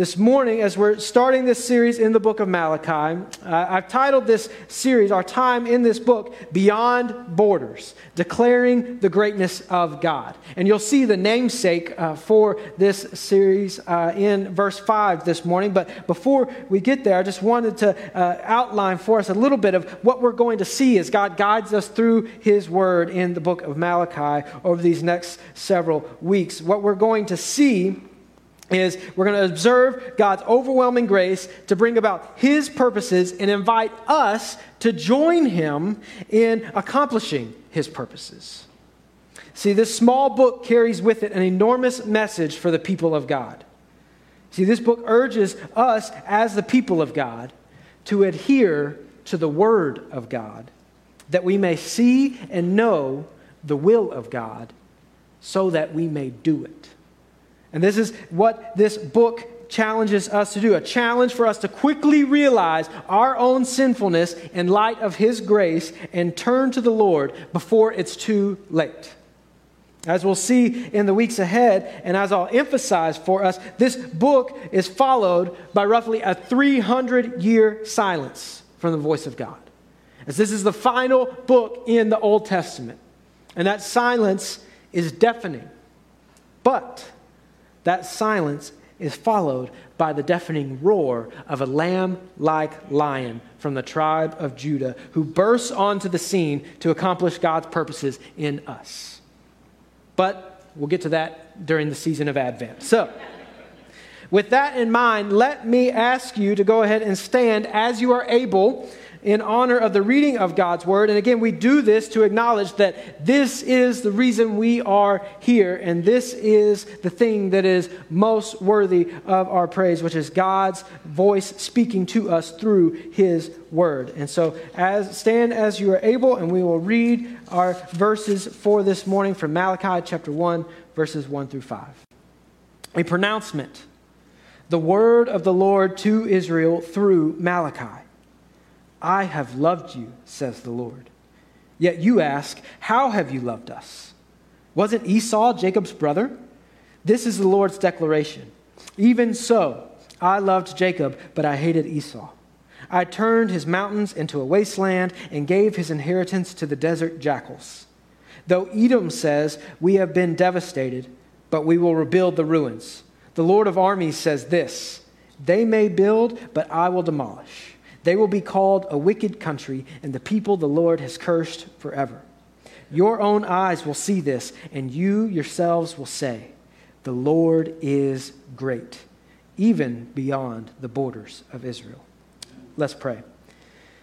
this morning, as we're starting this series in the book of Malachi, uh, I've titled this series, our time in this book, Beyond Borders, declaring the greatness of God. And you'll see the namesake uh, for this series uh, in verse 5 this morning. But before we get there, I just wanted to uh, outline for us a little bit of what we're going to see as God guides us through His Word in the book of Malachi over these next several weeks. What we're going to see is we're going to observe God's overwhelming grace to bring about His purposes and invite us to join Him in accomplishing His purposes. See, this small book carries with it an enormous message for the people of God. See, this book urges us as the people of God to adhere to the Word of God, that we may see and know the will of God, so that we may do it. And this is what this book challenges us to do a challenge for us to quickly realize our own sinfulness in light of His grace and turn to the Lord before it's too late. As we'll see in the weeks ahead, and as I'll emphasize for us, this book is followed by roughly a 300 year silence from the voice of God. As this is the final book in the Old Testament. And that silence is deafening. But that silence is followed by the deafening roar of a lamb like lion from the tribe of Judah who bursts onto the scene to accomplish God's purposes in us. But we'll get to that during the season of Advent. So, with that in mind, let me ask you to go ahead and stand as you are able in honor of the reading of God's word. And again, we do this to acknowledge that this is the reason we are here, and this is the thing that is most worthy of our praise, which is God's voice speaking to us through his word. And so, as stand as you are able, and we will read our verses for this morning from Malachi chapter 1, verses 1 through 5. A pronouncement. The word of the Lord to Israel through Malachi. I have loved you, says the Lord. Yet you ask, How have you loved us? Wasn't Esau Jacob's brother? This is the Lord's declaration. Even so, I loved Jacob, but I hated Esau. I turned his mountains into a wasteland and gave his inheritance to the desert jackals. Though Edom says, We have been devastated, but we will rebuild the ruins. The Lord of armies says this They may build, but I will demolish. They will be called a wicked country, and the people the Lord has cursed forever. Your own eyes will see this, and you yourselves will say, The Lord is great, even beyond the borders of Israel. Let's pray.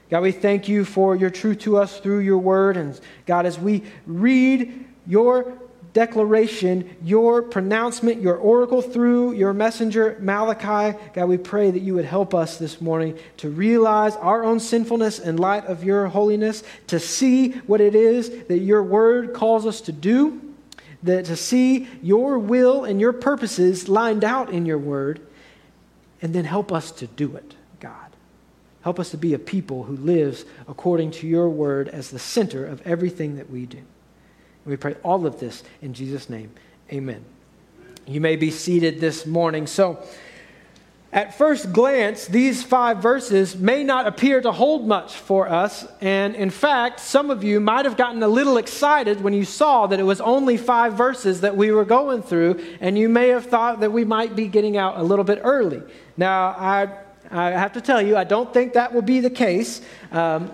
God, we thank you for your truth to us through your word. And God, as we read your declaration, your pronouncement, your oracle through your messenger, Malachi. God, we pray that you would help us this morning to realize our own sinfulness in light of your holiness, to see what it is that your word calls us to do, that to see your will and your purposes lined out in your word, and then help us to do it, God. Help us to be a people who lives according to your word as the center of everything that we do. We pray all of this in Jesus' name. Amen. You may be seated this morning. So, at first glance, these five verses may not appear to hold much for us. And in fact, some of you might have gotten a little excited when you saw that it was only five verses that we were going through, and you may have thought that we might be getting out a little bit early. Now, I, I have to tell you, I don't think that will be the case. Um,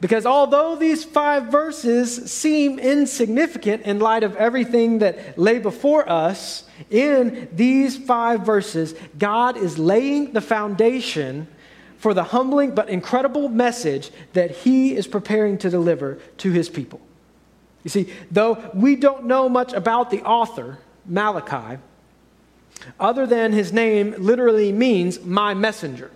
because although these five verses seem insignificant in light of everything that lay before us, in these five verses, God is laying the foundation for the humbling but incredible message that He is preparing to deliver to His people. You see, though we don't know much about the author, Malachi, other than his name literally means my messenger.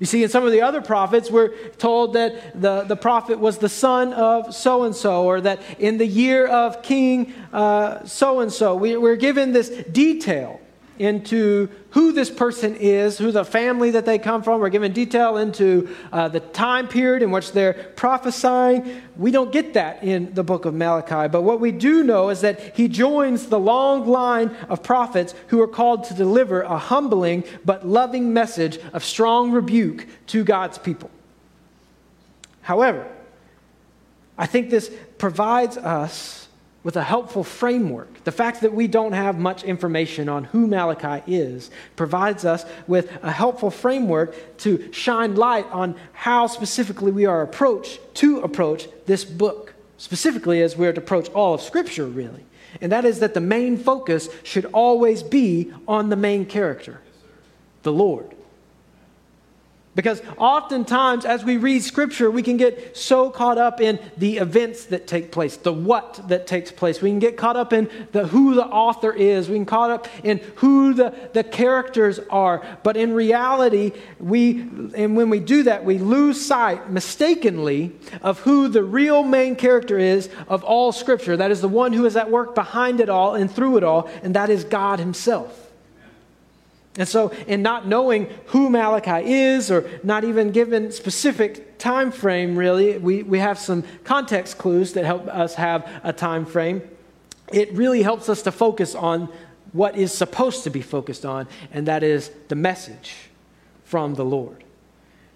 You see, in some of the other prophets, we're told that the, the prophet was the son of so and so, or that in the year of King so and so. We're given this detail. Into who this person is, who the family that they come from. We're given detail into uh, the time period in which they're prophesying. We don't get that in the book of Malachi. But what we do know is that he joins the long line of prophets who are called to deliver a humbling but loving message of strong rebuke to God's people. However, I think this provides us with a helpful framework. The fact that we don't have much information on who Malachi is provides us with a helpful framework to shine light on how specifically we are approach to approach this book, specifically as we're to approach all of Scripture, really. And that is that the main focus should always be on the main character, the Lord. Because oftentimes, as we read scripture, we can get so caught up in the events that take place, the what that takes place. We can get caught up in the who the author is. We can caught up in who the, the characters are. But in reality, we and when we do that, we lose sight mistakenly of who the real main character is of all scripture. That is the one who is at work behind it all and through it all, and that is God Himself. And so, in not knowing who Malachi is, or not even given specific time frame, really, we, we have some context clues that help us have a time frame. It really helps us to focus on what is supposed to be focused on, and that is the message from the Lord.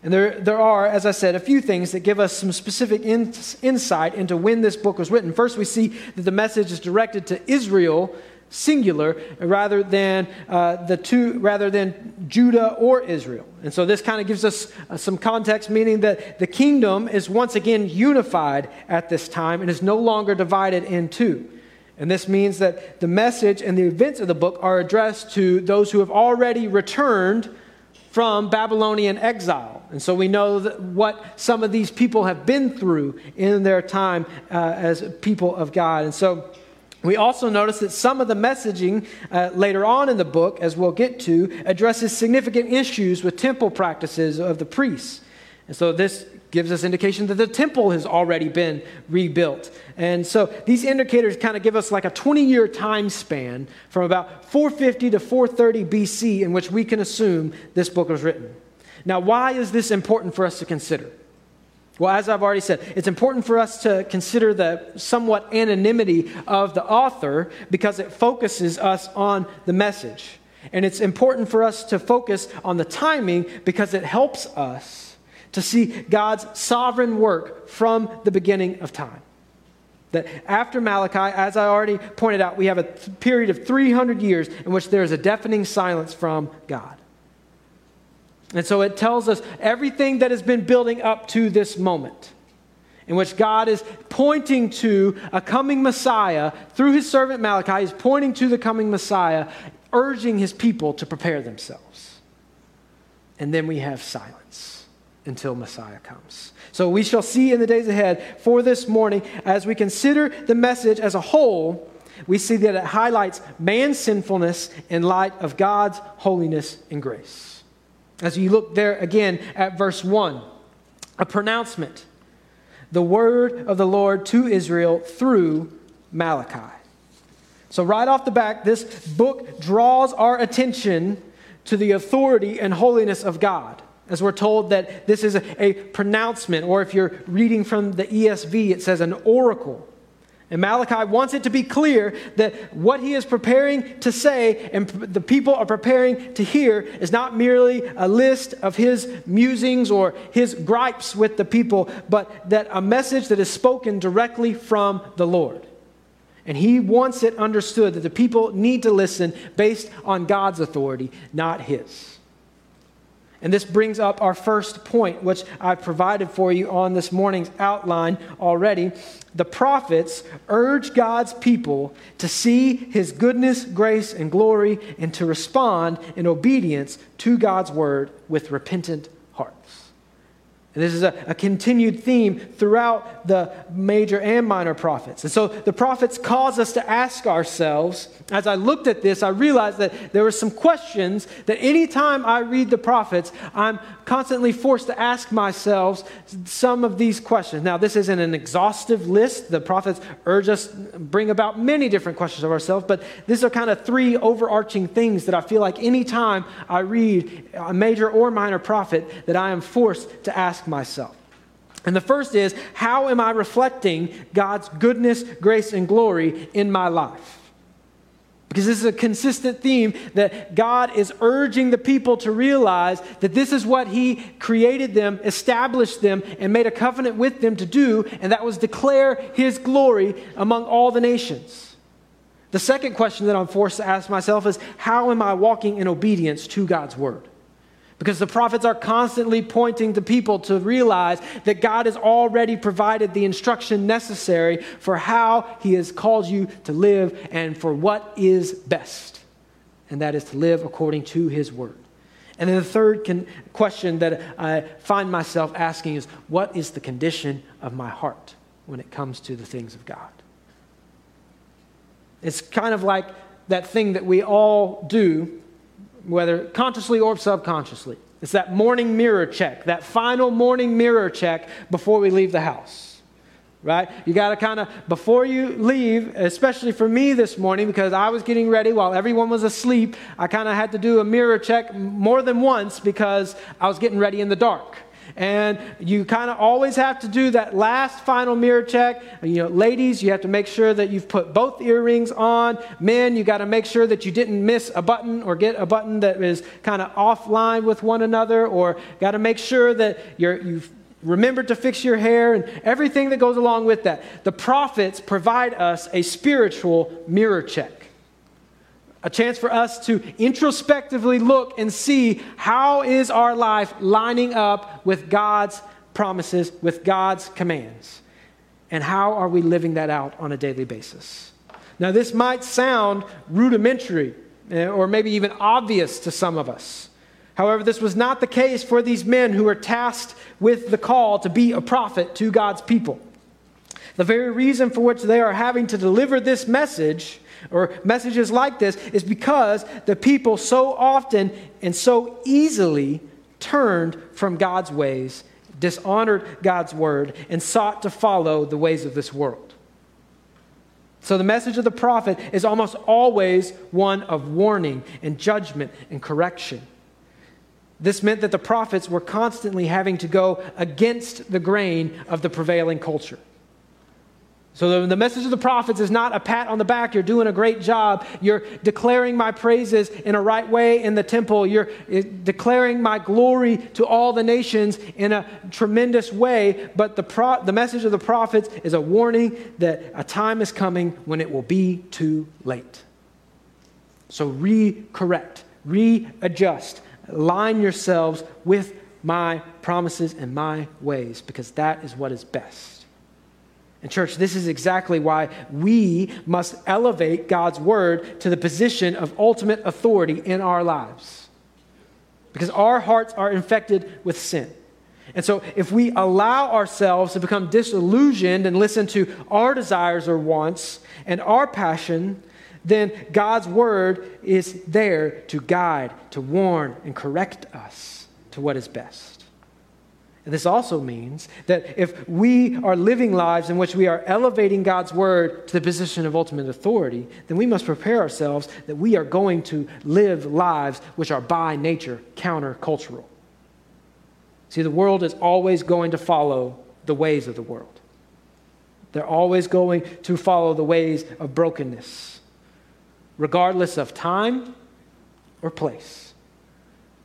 And there, there are, as I said, a few things that give us some specific in, insight into when this book was written. First, we see that the message is directed to Israel singular rather than uh, the two rather than judah or israel. And so this kind of gives us uh, some context meaning that the kingdom is once again unified at this time and is no longer divided in two. And this means that the message and the events of the book are addressed to those who have already returned from babylonian exile. And so we know what some of these people have been through in their time uh, as people of god. And so we also notice that some of the messaging uh, later on in the book, as we'll get to, addresses significant issues with temple practices of the priests. And so this gives us indication that the temple has already been rebuilt. And so these indicators kind of give us like a 20 year time span from about 450 to 430 BC in which we can assume this book was written. Now, why is this important for us to consider? Well, as I've already said, it's important for us to consider the somewhat anonymity of the author because it focuses us on the message. And it's important for us to focus on the timing because it helps us to see God's sovereign work from the beginning of time. That after Malachi, as I already pointed out, we have a period of 300 years in which there is a deafening silence from God. And so it tells us everything that has been building up to this moment, in which God is pointing to a coming Messiah through his servant Malachi, is pointing to the coming Messiah, urging his people to prepare themselves. And then we have silence until Messiah comes. So we shall see in the days ahead for this morning, as we consider the message as a whole, we see that it highlights man's sinfulness in light of God's holiness and grace. As you look there again at verse 1, a pronouncement. The word of the Lord to Israel through Malachi. So, right off the back, this book draws our attention to the authority and holiness of God. As we're told that this is a, a pronouncement, or if you're reading from the ESV, it says an oracle. And Malachi wants it to be clear that what he is preparing to say and the people are preparing to hear is not merely a list of his musings or his gripes with the people, but that a message that is spoken directly from the Lord. And he wants it understood that the people need to listen based on God's authority, not his. And this brings up our first point, which I've provided for you on this morning's outline already. The prophets urge God's people to see his goodness, grace, and glory, and to respond in obedience to God's word with repentant. And this is a, a, continued theme throughout the major and minor prophets. And so the prophets cause us to ask ourselves, as I looked at this, I realized that there were some questions that anytime I read the prophets, I'm constantly forced to ask myself some of these questions. Now, this isn't an exhaustive list. The prophets urge us, bring about many different questions of ourselves, but these are kind of three overarching things that I feel like anytime I read a major or minor prophet, that I am forced to ask myself. And the first is how am I reflecting God's goodness, grace, and glory in my life? Because this is a consistent theme that God is urging the people to realize that this is what He created them, established them, and made a covenant with them to do, and that was declare His glory among all the nations. The second question that I'm forced to ask myself is how am I walking in obedience to God's word? Because the prophets are constantly pointing to people to realize that God has already provided the instruction necessary for how He has called you to live and for what is best. And that is to live according to His word. And then the third con- question that I find myself asking is what is the condition of my heart when it comes to the things of God? It's kind of like that thing that we all do whether consciously or subconsciously. It's that morning mirror check, that final morning mirror check before we leave the house. Right? You got to kind of, before you leave, especially for me this morning, because I was getting ready while everyone was asleep, I kind of had to do a mirror check more than once because I was getting ready in the dark. And you kind of always have to do that last final mirror check. You know, ladies, you have to make sure that you've put both earrings on. Men, you got to make sure that you didn't miss a button or get a button that is kind of offline with one another, or got to make sure that you're, you've remembered to fix your hair and everything that goes along with that. The prophets provide us a spiritual mirror check a chance for us to introspectively look and see how is our life lining up with God's promises, with God's commands, and how are we living that out on a daily basis. Now, this might sound rudimentary eh, or maybe even obvious to some of us. However, this was not the case for these men who were tasked with the call to be a prophet to God's people. The very reason for which they are having to deliver this message or messages like this is because the people so often and so easily turned from God's ways, dishonored God's word, and sought to follow the ways of this world. So the message of the prophet is almost always one of warning and judgment and correction. This meant that the prophets were constantly having to go against the grain of the prevailing culture. So the, the, message of the prophets is not a pat on the back, you're doing a great job. You're declaring my praises in a right way in the temple. You're eh, declaring my glory to all the nations in a tremendous way. But the, pro, the message of the prophets is a warning that a time is coming when it will be too late. So re-correct, readjust, line yourselves with my promises and my ways because that is what is best. And, church, this is exactly why we must elevate God's word to the position of ultimate authority in our lives. Because our hearts are infected with sin. And so, if we allow ourselves to become disillusioned and listen to our desires or wants and our passion, then God's word is there to guide, to warn, and correct us to what is best. And this also means that if we are living lives in which we are elevating God's word to the position of ultimate authority, then we must prepare ourselves that we are going to live lives which are by nature countercultural. See, the world is always going to follow the ways of the world, they're always going to follow the ways of brokenness, regardless of time or place.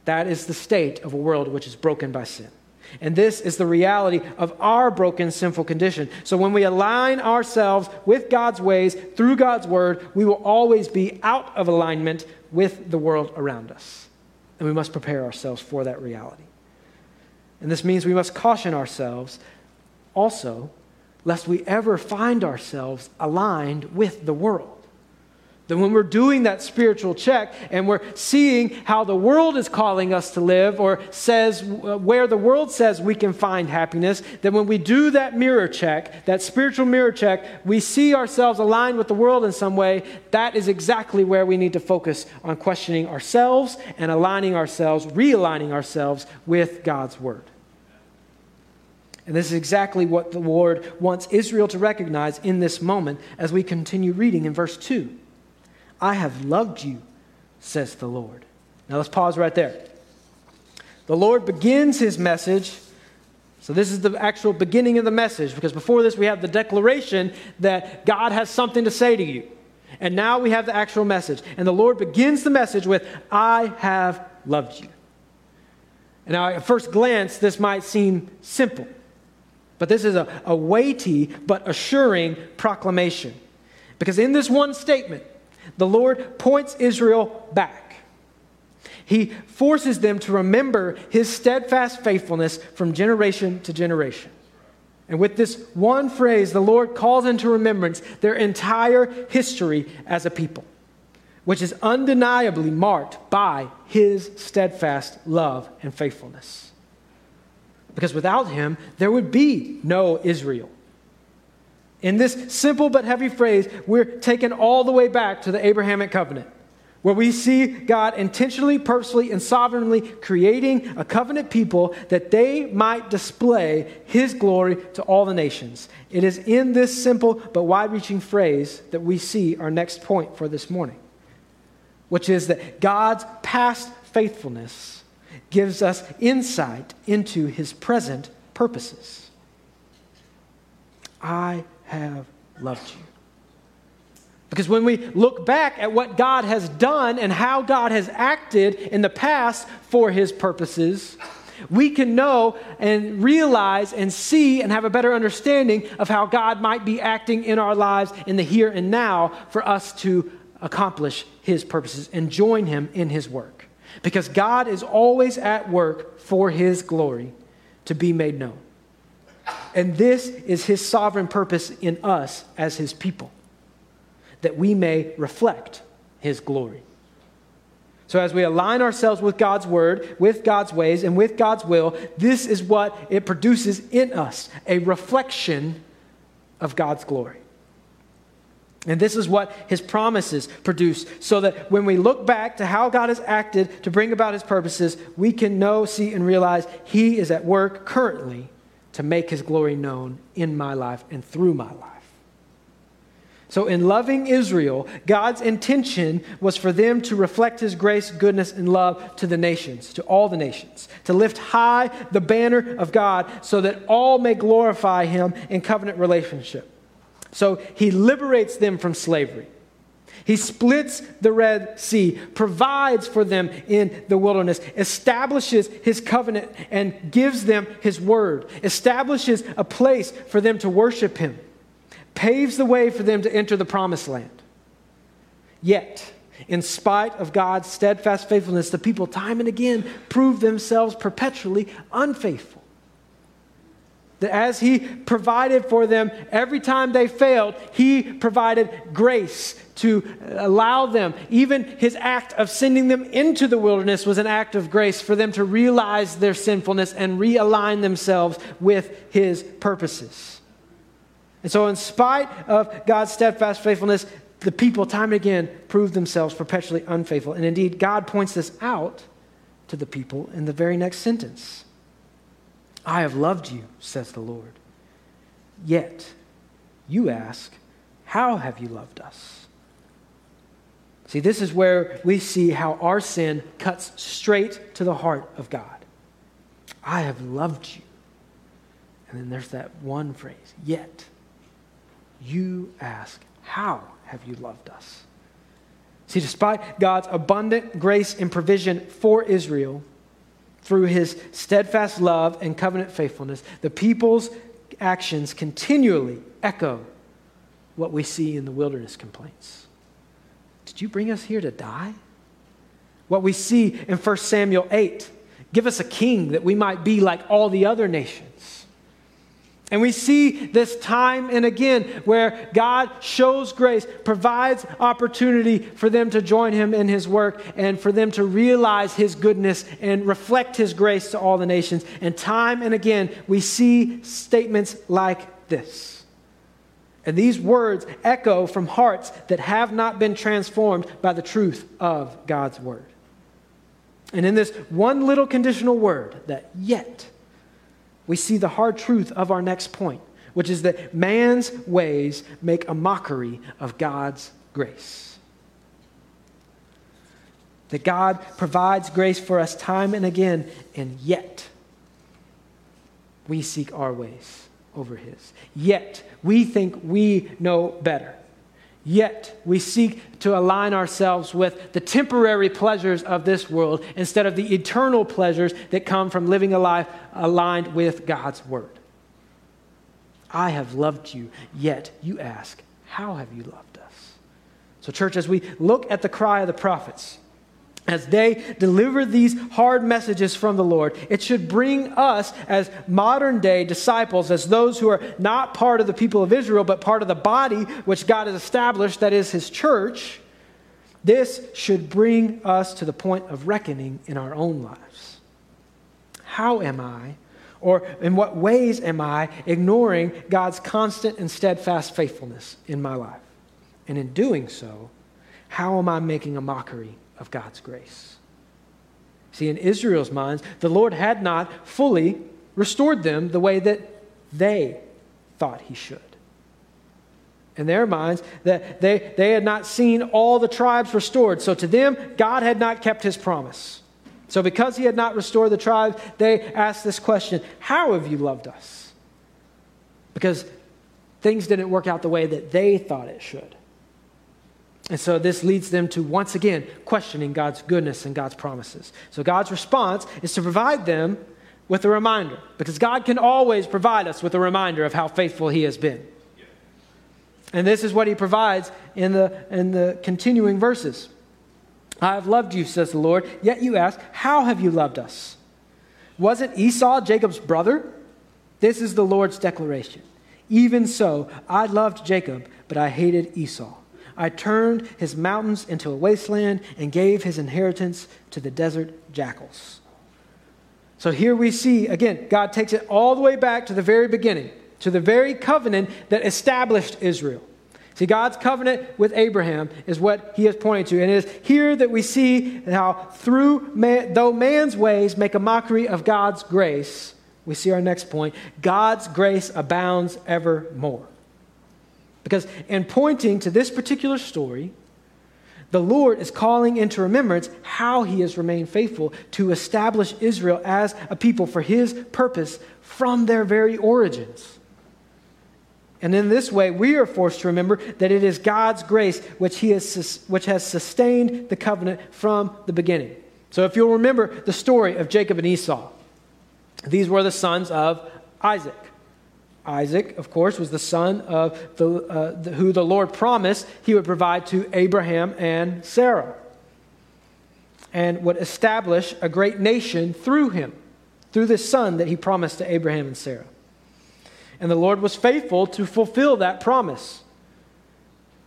That is the state of a world which is broken by sin. And this is the reality of our broken, sinful condition. So when we align ourselves with God's ways through God's word, we will always be out of alignment with the world around us. And we must prepare ourselves for that reality. And this means we must caution ourselves also, lest we ever find ourselves aligned with the world. That when we're doing that spiritual check and we're seeing how the world is calling us to live or says uh, where the world says we can find happiness, that when we do that mirror check, that spiritual mirror check, we see ourselves aligned with the world in some way, that is exactly where we need to focus on questioning ourselves and aligning ourselves, realigning ourselves with God's word. And this is exactly what the Lord wants Israel to recognize in this moment as we continue reading in verse 2. I have loved you, says the Lord. Now let's pause right there. The Lord begins his message. So, this is the actual beginning of the message because before this, we have the declaration that God has something to say to you. And now we have the actual message. And the Lord begins the message with, I have loved you. And now, at first glance, this might seem simple, but this is a, a weighty but assuring proclamation. Because in this one statement, the Lord points Israel back. He forces them to remember his steadfast faithfulness from generation to generation. And with this one phrase, the Lord calls into remembrance their entire history as a people, which is undeniably marked by his steadfast love and faithfulness. Because without him, there would be no Israel. In this simple but heavy phrase, we're taken all the way back to the Abrahamic covenant, where we see God intentionally, purposely, and sovereignly creating a covenant people that they might display his glory to all the nations. It is in this simple but wide reaching phrase that we see our next point for this morning, which is that God's past faithfulness gives us insight into his present purposes. I have loved you. Because when we look back at what God has done and how God has acted in the past for his purposes, we can know and realize and see and have a better understanding of how God might be acting in our lives in the here and now for us to accomplish his purposes and join him in his work. Because God is always at work for his glory to be made known. And this is his sovereign purpose in us as his people, that we may reflect his glory. So, as we align ourselves with God's word, with God's ways, and with God's will, this is what it produces in us a reflection of God's glory. And this is what his promises produce, so that when we look back to how God has acted to bring about his purposes, we can know, see, and realize he is at work currently to make his glory known in my life and through my life. So, in loving Israel, God's intention was for them to reflect his grace, goodness, and love to the nations, to all the nations, to lift high the banner of God so that all may glorify him in covenant relationship. So, he liberates them from slavery. He splits the Red Sea, provides for them in the wilderness, establishes his covenant, and gives them his word, establishes a place for them to worship him, paves the way for them to enter the promised land. Yet, in spite of God's steadfast faithfulness, the people time and again prove themselves perpetually unfaithful that as He provided for them every time they failed, He provided grace to allow them. Even His act of sending them into the wilderness was an act of grace for them to realize their sinfulness and realign themselves with His purposes. And so, in spite of God's steadfast faithfulness, the people time and again prove themselves perpetually unfaithful. And indeed, God points this out to the people in the very next sentence. I have loved you, says the Lord. Yet you ask, How have you loved us? See, this is where we see how our sin cuts straight to the heart of God. I have loved you. And then there's that one phrase, yet you ask, How have you loved us? See, despite God's abundant grace and provision for Israel, through his steadfast love and covenant faithfulness, the people's actions continually echo what we see in the wilderness complaints. Did you bring us here to die? What we see in 1 Samuel 8 give us a king that we might be like all the other nations. And we see this time and again where God shows grace, provides opportunity for them to join him in his work and for them to realize his goodness and reflect his grace to all the nations. And time and again, we see statements like this. And these words echo from hearts that have not been transformed by the truth of God's word. And in this one little conditional word, that yet, we see the hard truth of our next point, which is that man's ways make a mockery of God's grace. That God provides grace for us time and again, and yet we seek our ways over His. Yet we think we know better. Yet we seek to align ourselves with the temporary pleasures of this world instead of the eternal pleasures that come from living a life aligned with God's Word. I have loved you, yet you ask, How have you loved us? So, church, as we look at the cry of the prophets, as they deliver these hard messages from the Lord, it should bring us as modern day disciples, as those who are not part of the people of Israel, but part of the body which God has established, that is his church. This should bring us to the point of reckoning in our own lives. How am I, or in what ways am I, ignoring God's constant and steadfast faithfulness in my life? And in doing so, how am I making a mockery of God's grace. See, in Israel's minds, the Lord had not fully restored them the way that they thought he should. In their minds, that they, they had not seen all the tribes restored. So to them, God had not kept his promise. So because he had not restored the tribes, they asked this question How have you loved us? Because things didn't work out the way that they thought it should. And so this leads them to once again questioning God's goodness and God's promises. So God's response is to provide them with a reminder, because God can always provide us with a reminder of how faithful He has been. And this is what He provides in the, in the continuing verses. I have loved you, says the Lord, yet you ask, How have you loved us? Wasn't Esau Jacob's brother? This is the Lord's declaration. Even so, I loved Jacob, but I hated Esau. I turned his mountains into a wasteland and gave his inheritance to the desert jackals. So here we see, again, God takes it all the way back to the very beginning, to the very covenant that established Israel. See, God's covenant with Abraham is what he is pointing to. And it is here that we see how, through man, though man's ways make a mockery of God's grace, we see our next point God's grace abounds evermore. Because in pointing to this particular story, the Lord is calling into remembrance how he has remained faithful to establish Israel as a people for his purpose from their very origins. And in this way, we are forced to remember that it is God's grace which, he has, which has sustained the covenant from the beginning. So, if you'll remember the story of Jacob and Esau, these were the sons of Isaac. Isaac, of course, was the son of the, uh, the, who the Lord promised he would provide to Abraham and Sarah and would establish a great nation through him, through this son that he promised to Abraham and Sarah. And the Lord was faithful to fulfill that promise,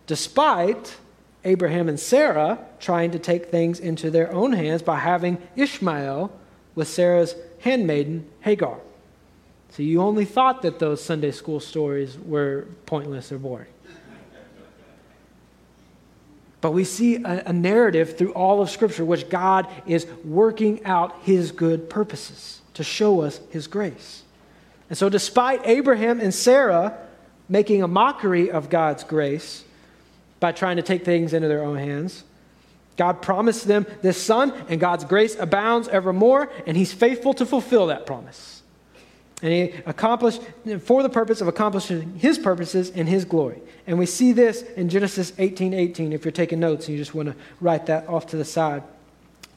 despite Abraham and Sarah trying to take things into their own hands by having Ishmael with Sarah's handmaiden, Hagar. So you only thought that those Sunday school stories were pointless or boring. But we see a, a, narrative through all of Scripture which God is working out His good purposes to show us His grace. And so, despite Abraham and Sarah making a mockery of God's grace by trying to take things into their own hands, God promised them this son, and God's grace abounds evermore, and He's faithful to fulfill that promise. And he accomplished for the purpose of accomplishing his purposes and his glory. And we see this in Genesis 18 18, if you're taking notes and you just want to write that off to the side.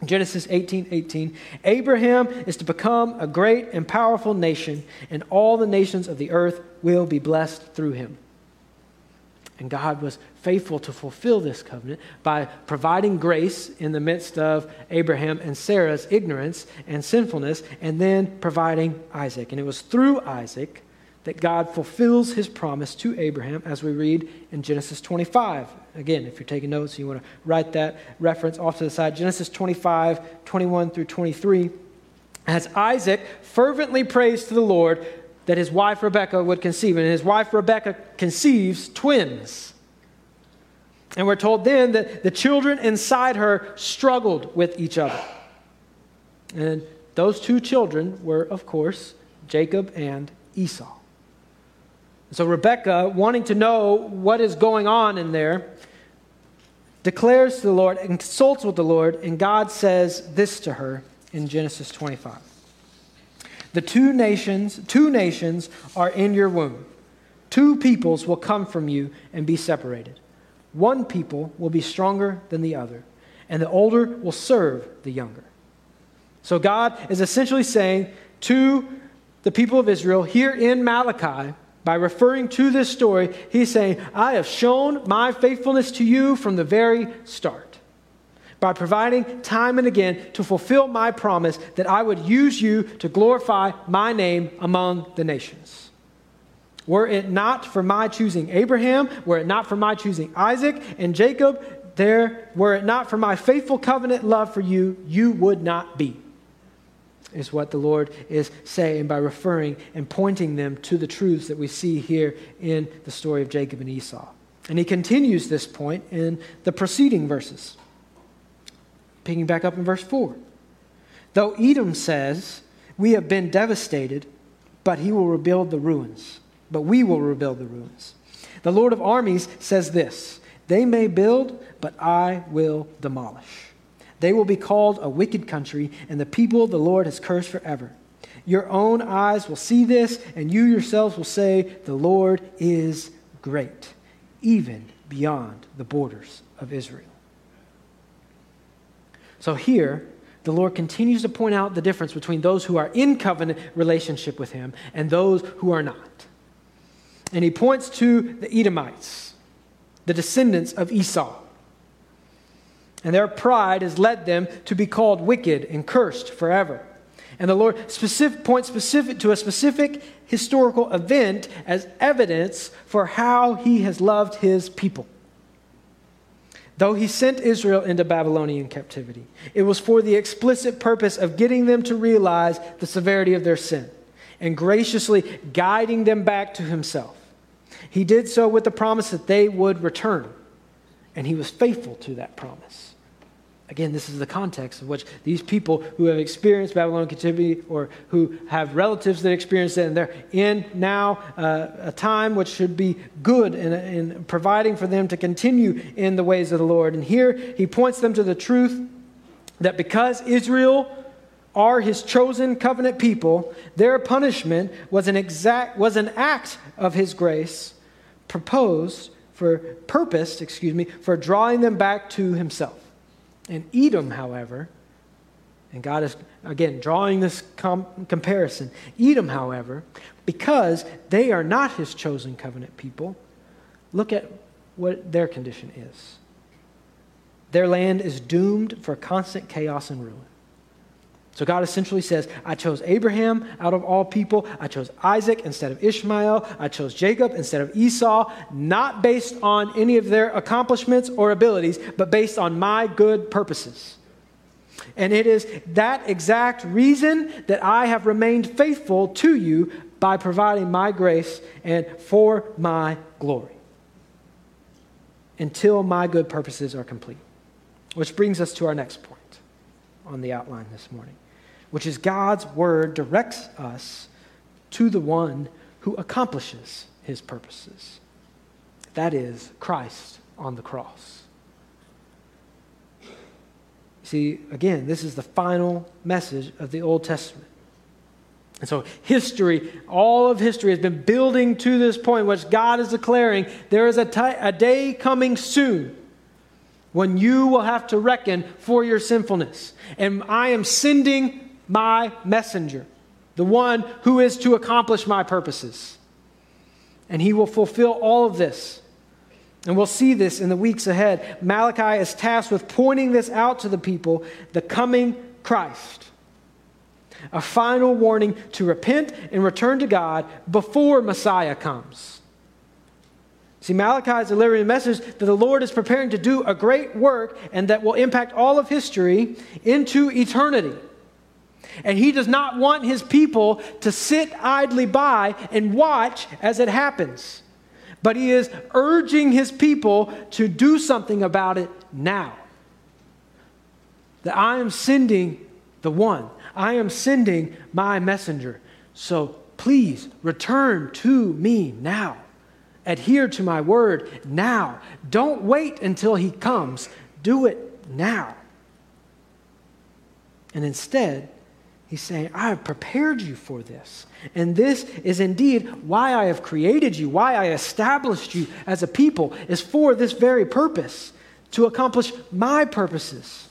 Genesis 18 18. Abraham is to become a great and powerful nation, and all the nations of the earth will be blessed through him. And God was faithful to fulfill this covenant by providing grace in the midst of Abraham and Sarah's ignorance and sinfulness, and then providing Isaac. And it was through Isaac that God fulfills his promise to Abraham, as we read in Genesis 25. Again, if you're taking notes, you want to write that reference off to the side. Genesis 25, 21 through 23. As Isaac fervently prays to the Lord that his wife Rebecca would conceive, and his wife Rebecca conceives twins. And we're told then that the children inside her struggled with each other. And those two children were, of course, Jacob and Esau. So Rebecca, wanting to know what is going on in there, declares to the Lord and consults with the Lord, and God says this to her in Genesis 25. The two nations, two nations are in your womb. Two peoples will come from you and be separated. One people will be stronger than the other, and the older will serve the younger. So God is essentially saying to the people of Israel here in Malachi, by referring to this story, he's saying, I have shown my faithfulness to you from the very start. By providing time and again to fulfill my promise that I would use you to glorify my name among the nations. Were it not for my choosing Abraham, were it not for my choosing Isaac and Jacob, there, were it not for my faithful covenant love for you, you would not be is what the Lord is saying by referring and pointing them to the truths that we see here in the story of Jacob and Esau. And he continues this point in the preceding verses. Picking back up in verse 4. Though Edom says, We have been devastated, but he will rebuild the ruins. But we will rebuild the ruins. The Lord of armies says this They may build, but I will demolish. They will be called a wicked country, and the people the Lord has cursed forever. Your own eyes will see this, and you yourselves will say, The Lord is great, even beyond the borders of Israel. So here, the Lord continues to point out the difference between those who are in covenant relationship with Him and those who are not. And He points to the Edomites, the descendants of Esau and their pride has led them to be called wicked and cursed forever. And the Lord specific, points specific to a specific historical event as evidence for how he has loved his people. Though he sent Israel into Babylonian captivity, it was for the explicit purpose of getting them to realize the severity of their sin and graciously guiding them back to himself. He did so with the promise that they would return, and he was faithful to that promise. Again, this is the context of which these people who have experienced Babylonian captivity or who have relatives that experienced it, and they're in now uh, a time which should be good in, in providing for them to continue in the ways of the Lord. And here he points them to the truth that because Israel are his chosen covenant people, their punishment was an, exact, was an act of his grace proposed for purpose, excuse me, for drawing them back to himself. And Edom, however, and God is, again, drawing this com- comparison. Edom, however, because they are not his chosen covenant people, look at what their condition is. Their land is doomed for constant chaos and ruin. So God essentially says, I chose Abraham out of all people. I chose Isaac instead of Ishmael. I chose Jacob instead of Esau, not based on any of their accomplishments or abilities, but based on my good purposes. And it is that exact reason that I have remained faithful to you by providing my grace and for my glory until my good purposes are complete. Which brings us to our next point on the outline this morning which is God's word, directs us to the one who accomplishes his purposes. That is Christ on the cross. See, again, this is the final message of the Old Testament. And so, history, all of history has been building to this point, which God is declaring there is a, t- a day coming soon when you will have to reckon for your sinfulness. And I am sending my messenger, the one who is to accomplish my purposes. And he will fulfill all of this. And we'll see this in the weeks ahead. Malachi is tasked with pointing this out to the people the coming Christ. a final warning to repent and return to God before Messiah comes. See, Malachi is delivering a message that the Lord is preparing to do a great work and that will impact all of history into eternity. And he does not want his people to sit idly by and watch as it happens. But he is urging his people to do something about it now. That I am sending the one I am sending my messenger. So please return to me now. Adhere to my word now. Don't wait until he comes. Do it now. And instead, he's saying, I have prepared you for this. And this is indeed why I have created you, why I established you as a people, is for this very purpose to accomplish my purposes.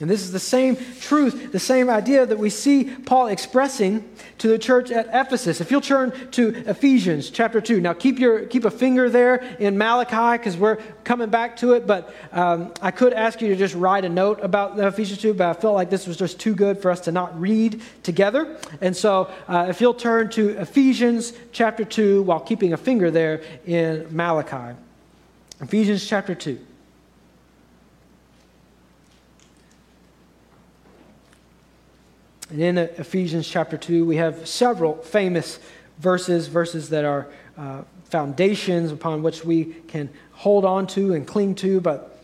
And this is the same truth, the same idea that we see Paul expressing to the church at Ephesus. If you'll turn to Ephesians chapter 2. Now, keep, your, keep a finger there in Malachi because we're coming back to it. But um, I could ask you to just write a note about Ephesians 2, but I felt like this was just too good for us to not read together. And so, uh, if you'll turn to Ephesians chapter 2 while keeping a finger there in Malachi. Ephesians chapter 2. And in Ephesians chapter 2, we have several famous verses, verses that are uh, foundations upon which we can hold on to and cling to. But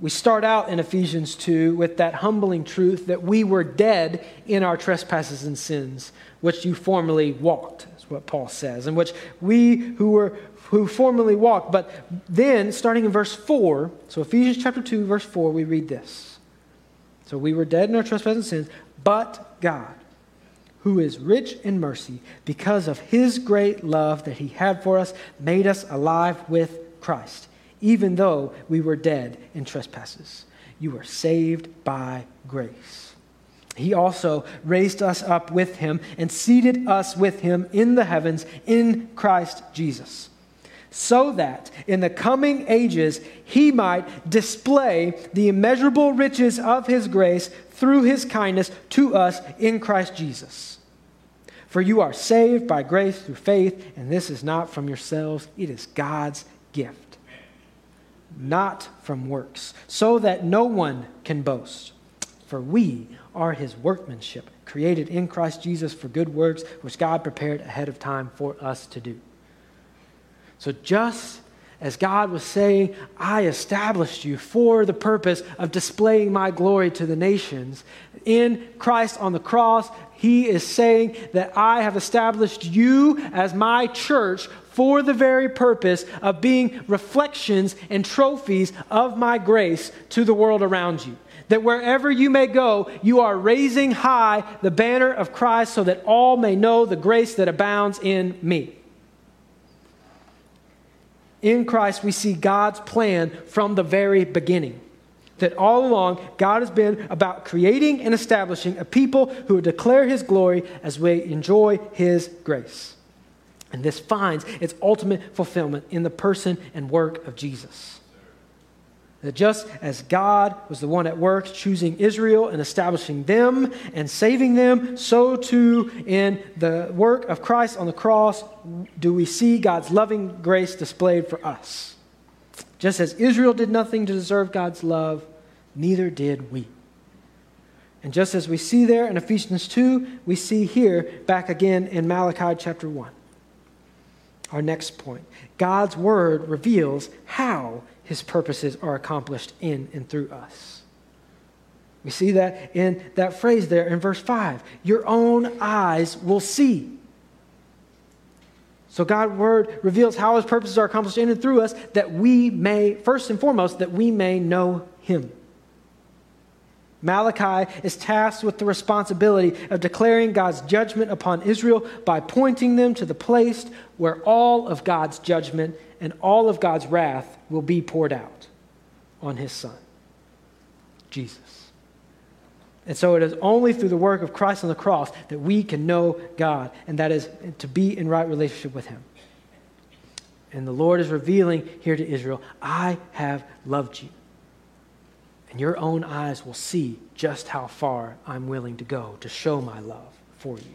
we start out in Ephesians 2 with that humbling truth that we were dead in our trespasses and sins, which you formerly walked, is what Paul says, in which we who were who formerly walked. But then, starting in verse 4, so Ephesians chapter 2, verse 4, we read this. So we were dead in our trespasses and sins, but God, who is rich in mercy, because of his great love that he had for us, made us alive with Christ, even though we were dead in trespasses. You were saved by grace. He also raised us up with him and seated us with him in the heavens in Christ Jesus so that in the coming ages he might display the immeasurable riches of his grace through his kindness to us in Christ Jesus. For you are saved by grace through faith, and this is not from yourselves, it is God's gift, not from works, so that no one can boast. For we are his workmanship, created in Christ Jesus for good works, which God prepared ahead of time for us to do. So just as God was saying, I established you for the purpose of displaying my glory to the nations, in Christ on the cross, he is saying that I have established you as my church for the very purpose of being reflections and trophies of my grace to the world around you. That wherever you may go, you are raising high the banner of Christ so that all may know the grace that abounds in me in Christ, we see God's plan from the very beginning. That all along, God has been about creating and establishing a people who would declare His glory as we enjoy His grace. And this finds its ultimate fulfillment in the person and work of Jesus. That just as God was the one at work choosing Israel and establishing them and saving them, so too in the work of Christ on the cross do we see God's loving grace displayed for us. Just as Israel did nothing to deserve God's love, neither did we. And just as we see there in Ephesians 2, we see here back again in Malachi chapter 1. Our next point God's word reveals how his purposes are accomplished in and through us. We see that in that phrase there in verse 5 your own eyes will see. So God's word reveals how his purposes are accomplished in and through us that we may, first and foremost, that we may know him. Malachi is tasked with the responsibility of declaring God's judgment upon Israel by pointing them to the place where all of God's judgment and all of God's wrath will be poured out on his son, Jesus. And so it is only through the work of Christ on the cross that we can know God, and that is to be in right relationship with him. And the Lord is revealing here to Israel, I have loved you And your own eyes will see just how far I'm willing to go to show my love for you.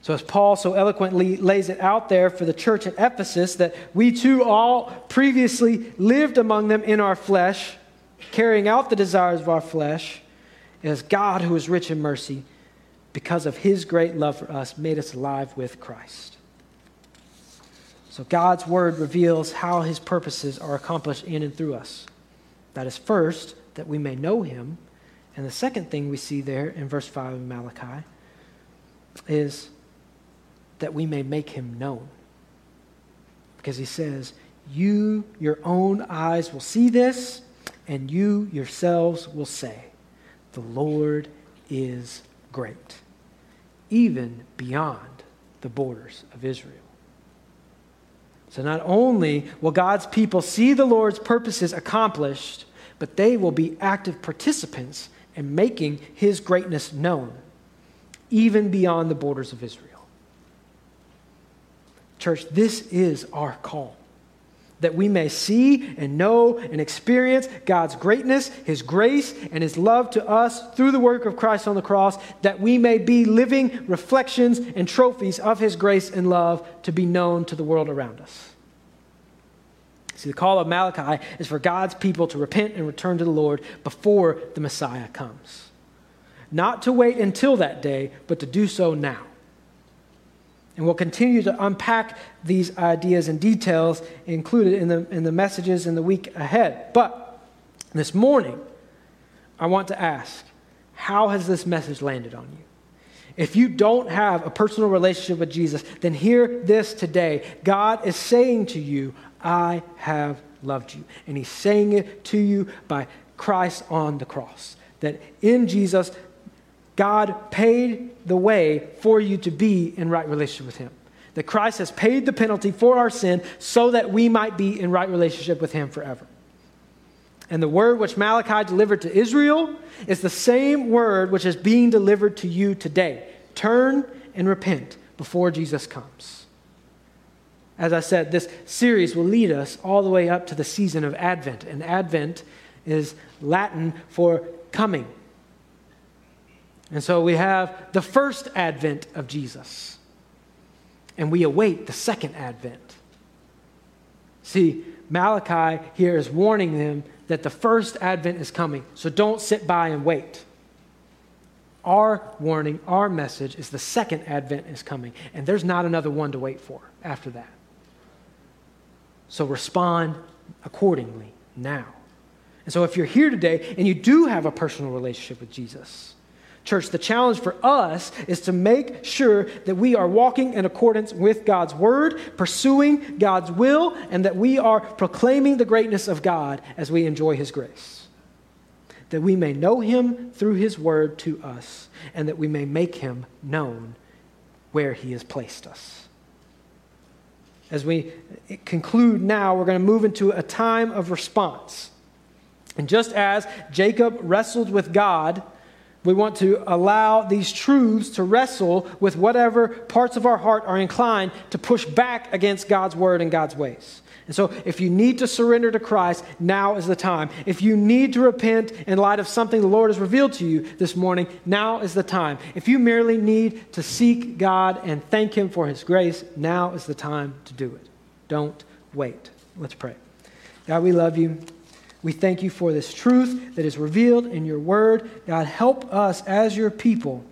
So, as Paul so eloquently lays it out there for the church at Ephesus, that we too all previously lived among them in our flesh, carrying out the desires of our flesh, as God, who is rich in mercy, because of his great love for us, made us alive with Christ. So, God's word reveals how his purposes are accomplished in and through us. That is, first, that we may know him. And the second thing we see there in verse 5 of Malachi is that we may make him known. Because he says, You, your own eyes will see this, and you yourselves will say, The Lord is great, even beyond the borders of Israel. So not only will God's people see the Lord's purposes accomplished, but they will be active participants in making his greatness known, even beyond the borders of Israel. Church, this is our call. That we may see and know and experience God's greatness, His grace, and His love to us through the work of Christ on the cross, that we may be living reflections and trophies of His grace and love to be known to the world around us. See, the call of Malachi is for God's people to repent and return to the Lord before the Messiah comes. Not to wait until that day, but to do so now. And we'll continue to unpack these ideas and details included in the, in the messages in the week ahead. But this morning, I want to ask how has this message landed on you? If you don't have a personal relationship with Jesus, then hear this today. God is saying to you, I have loved you. And He's saying it to you by Christ on the cross. That in Jesus, God paid the way for you to be in right relationship with Him. That Christ has paid the penalty for our sin so that we might be in right relationship with Him forever. And the word which Malachi delivered to Israel is the same word which is being delivered to you today. Turn and repent before Jesus comes. As I said, this series will lead us all the way up to the season of Advent. And Advent is Latin for coming. And so we have the first advent of Jesus, and we await the second advent. See, Malachi here is warning them that the first advent is coming, so don't sit by and wait. Our warning, our message is the second advent is coming, and there's not another one to wait for after that. So respond accordingly now. And so if you're here today and you do have a personal relationship with Jesus, Church, the challenge for us is to make sure that we are walking in accordance with God's word, pursuing God's will, and that we are proclaiming the greatness of God as we enjoy his grace. That we may know him through his word to us, and that we may make him known where he has placed us. As we conclude now, we're going to move into a time of response. And just as Jacob wrestled with God, we want to allow these truths to wrestle with whatever parts of our heart are inclined to push back against God's word and God's ways. And so, if you need to surrender to Christ, now is the time. If you need to repent in light of something the Lord has revealed to you this morning, now is the time. If you merely need to seek God and thank Him for His grace, now is the time to do it. Don't wait. Let's pray. God, we love you. We thank you for this truth that is revealed in your word. God, help us as your people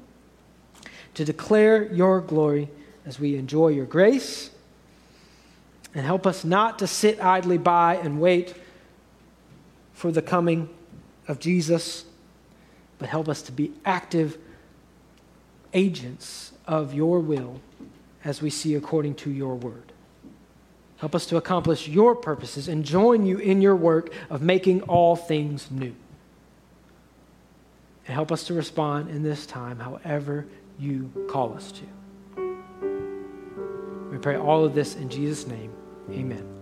to declare your glory as we enjoy your grace. And help us not to sit idly by and wait for the coming of Jesus, but help us to be active agents of your will as we see according to your word. Help us to accomplish your purposes and join you in your work of making all things new. And help us to respond in this time however you call us to. We pray all of this in Jesus' name. Amen.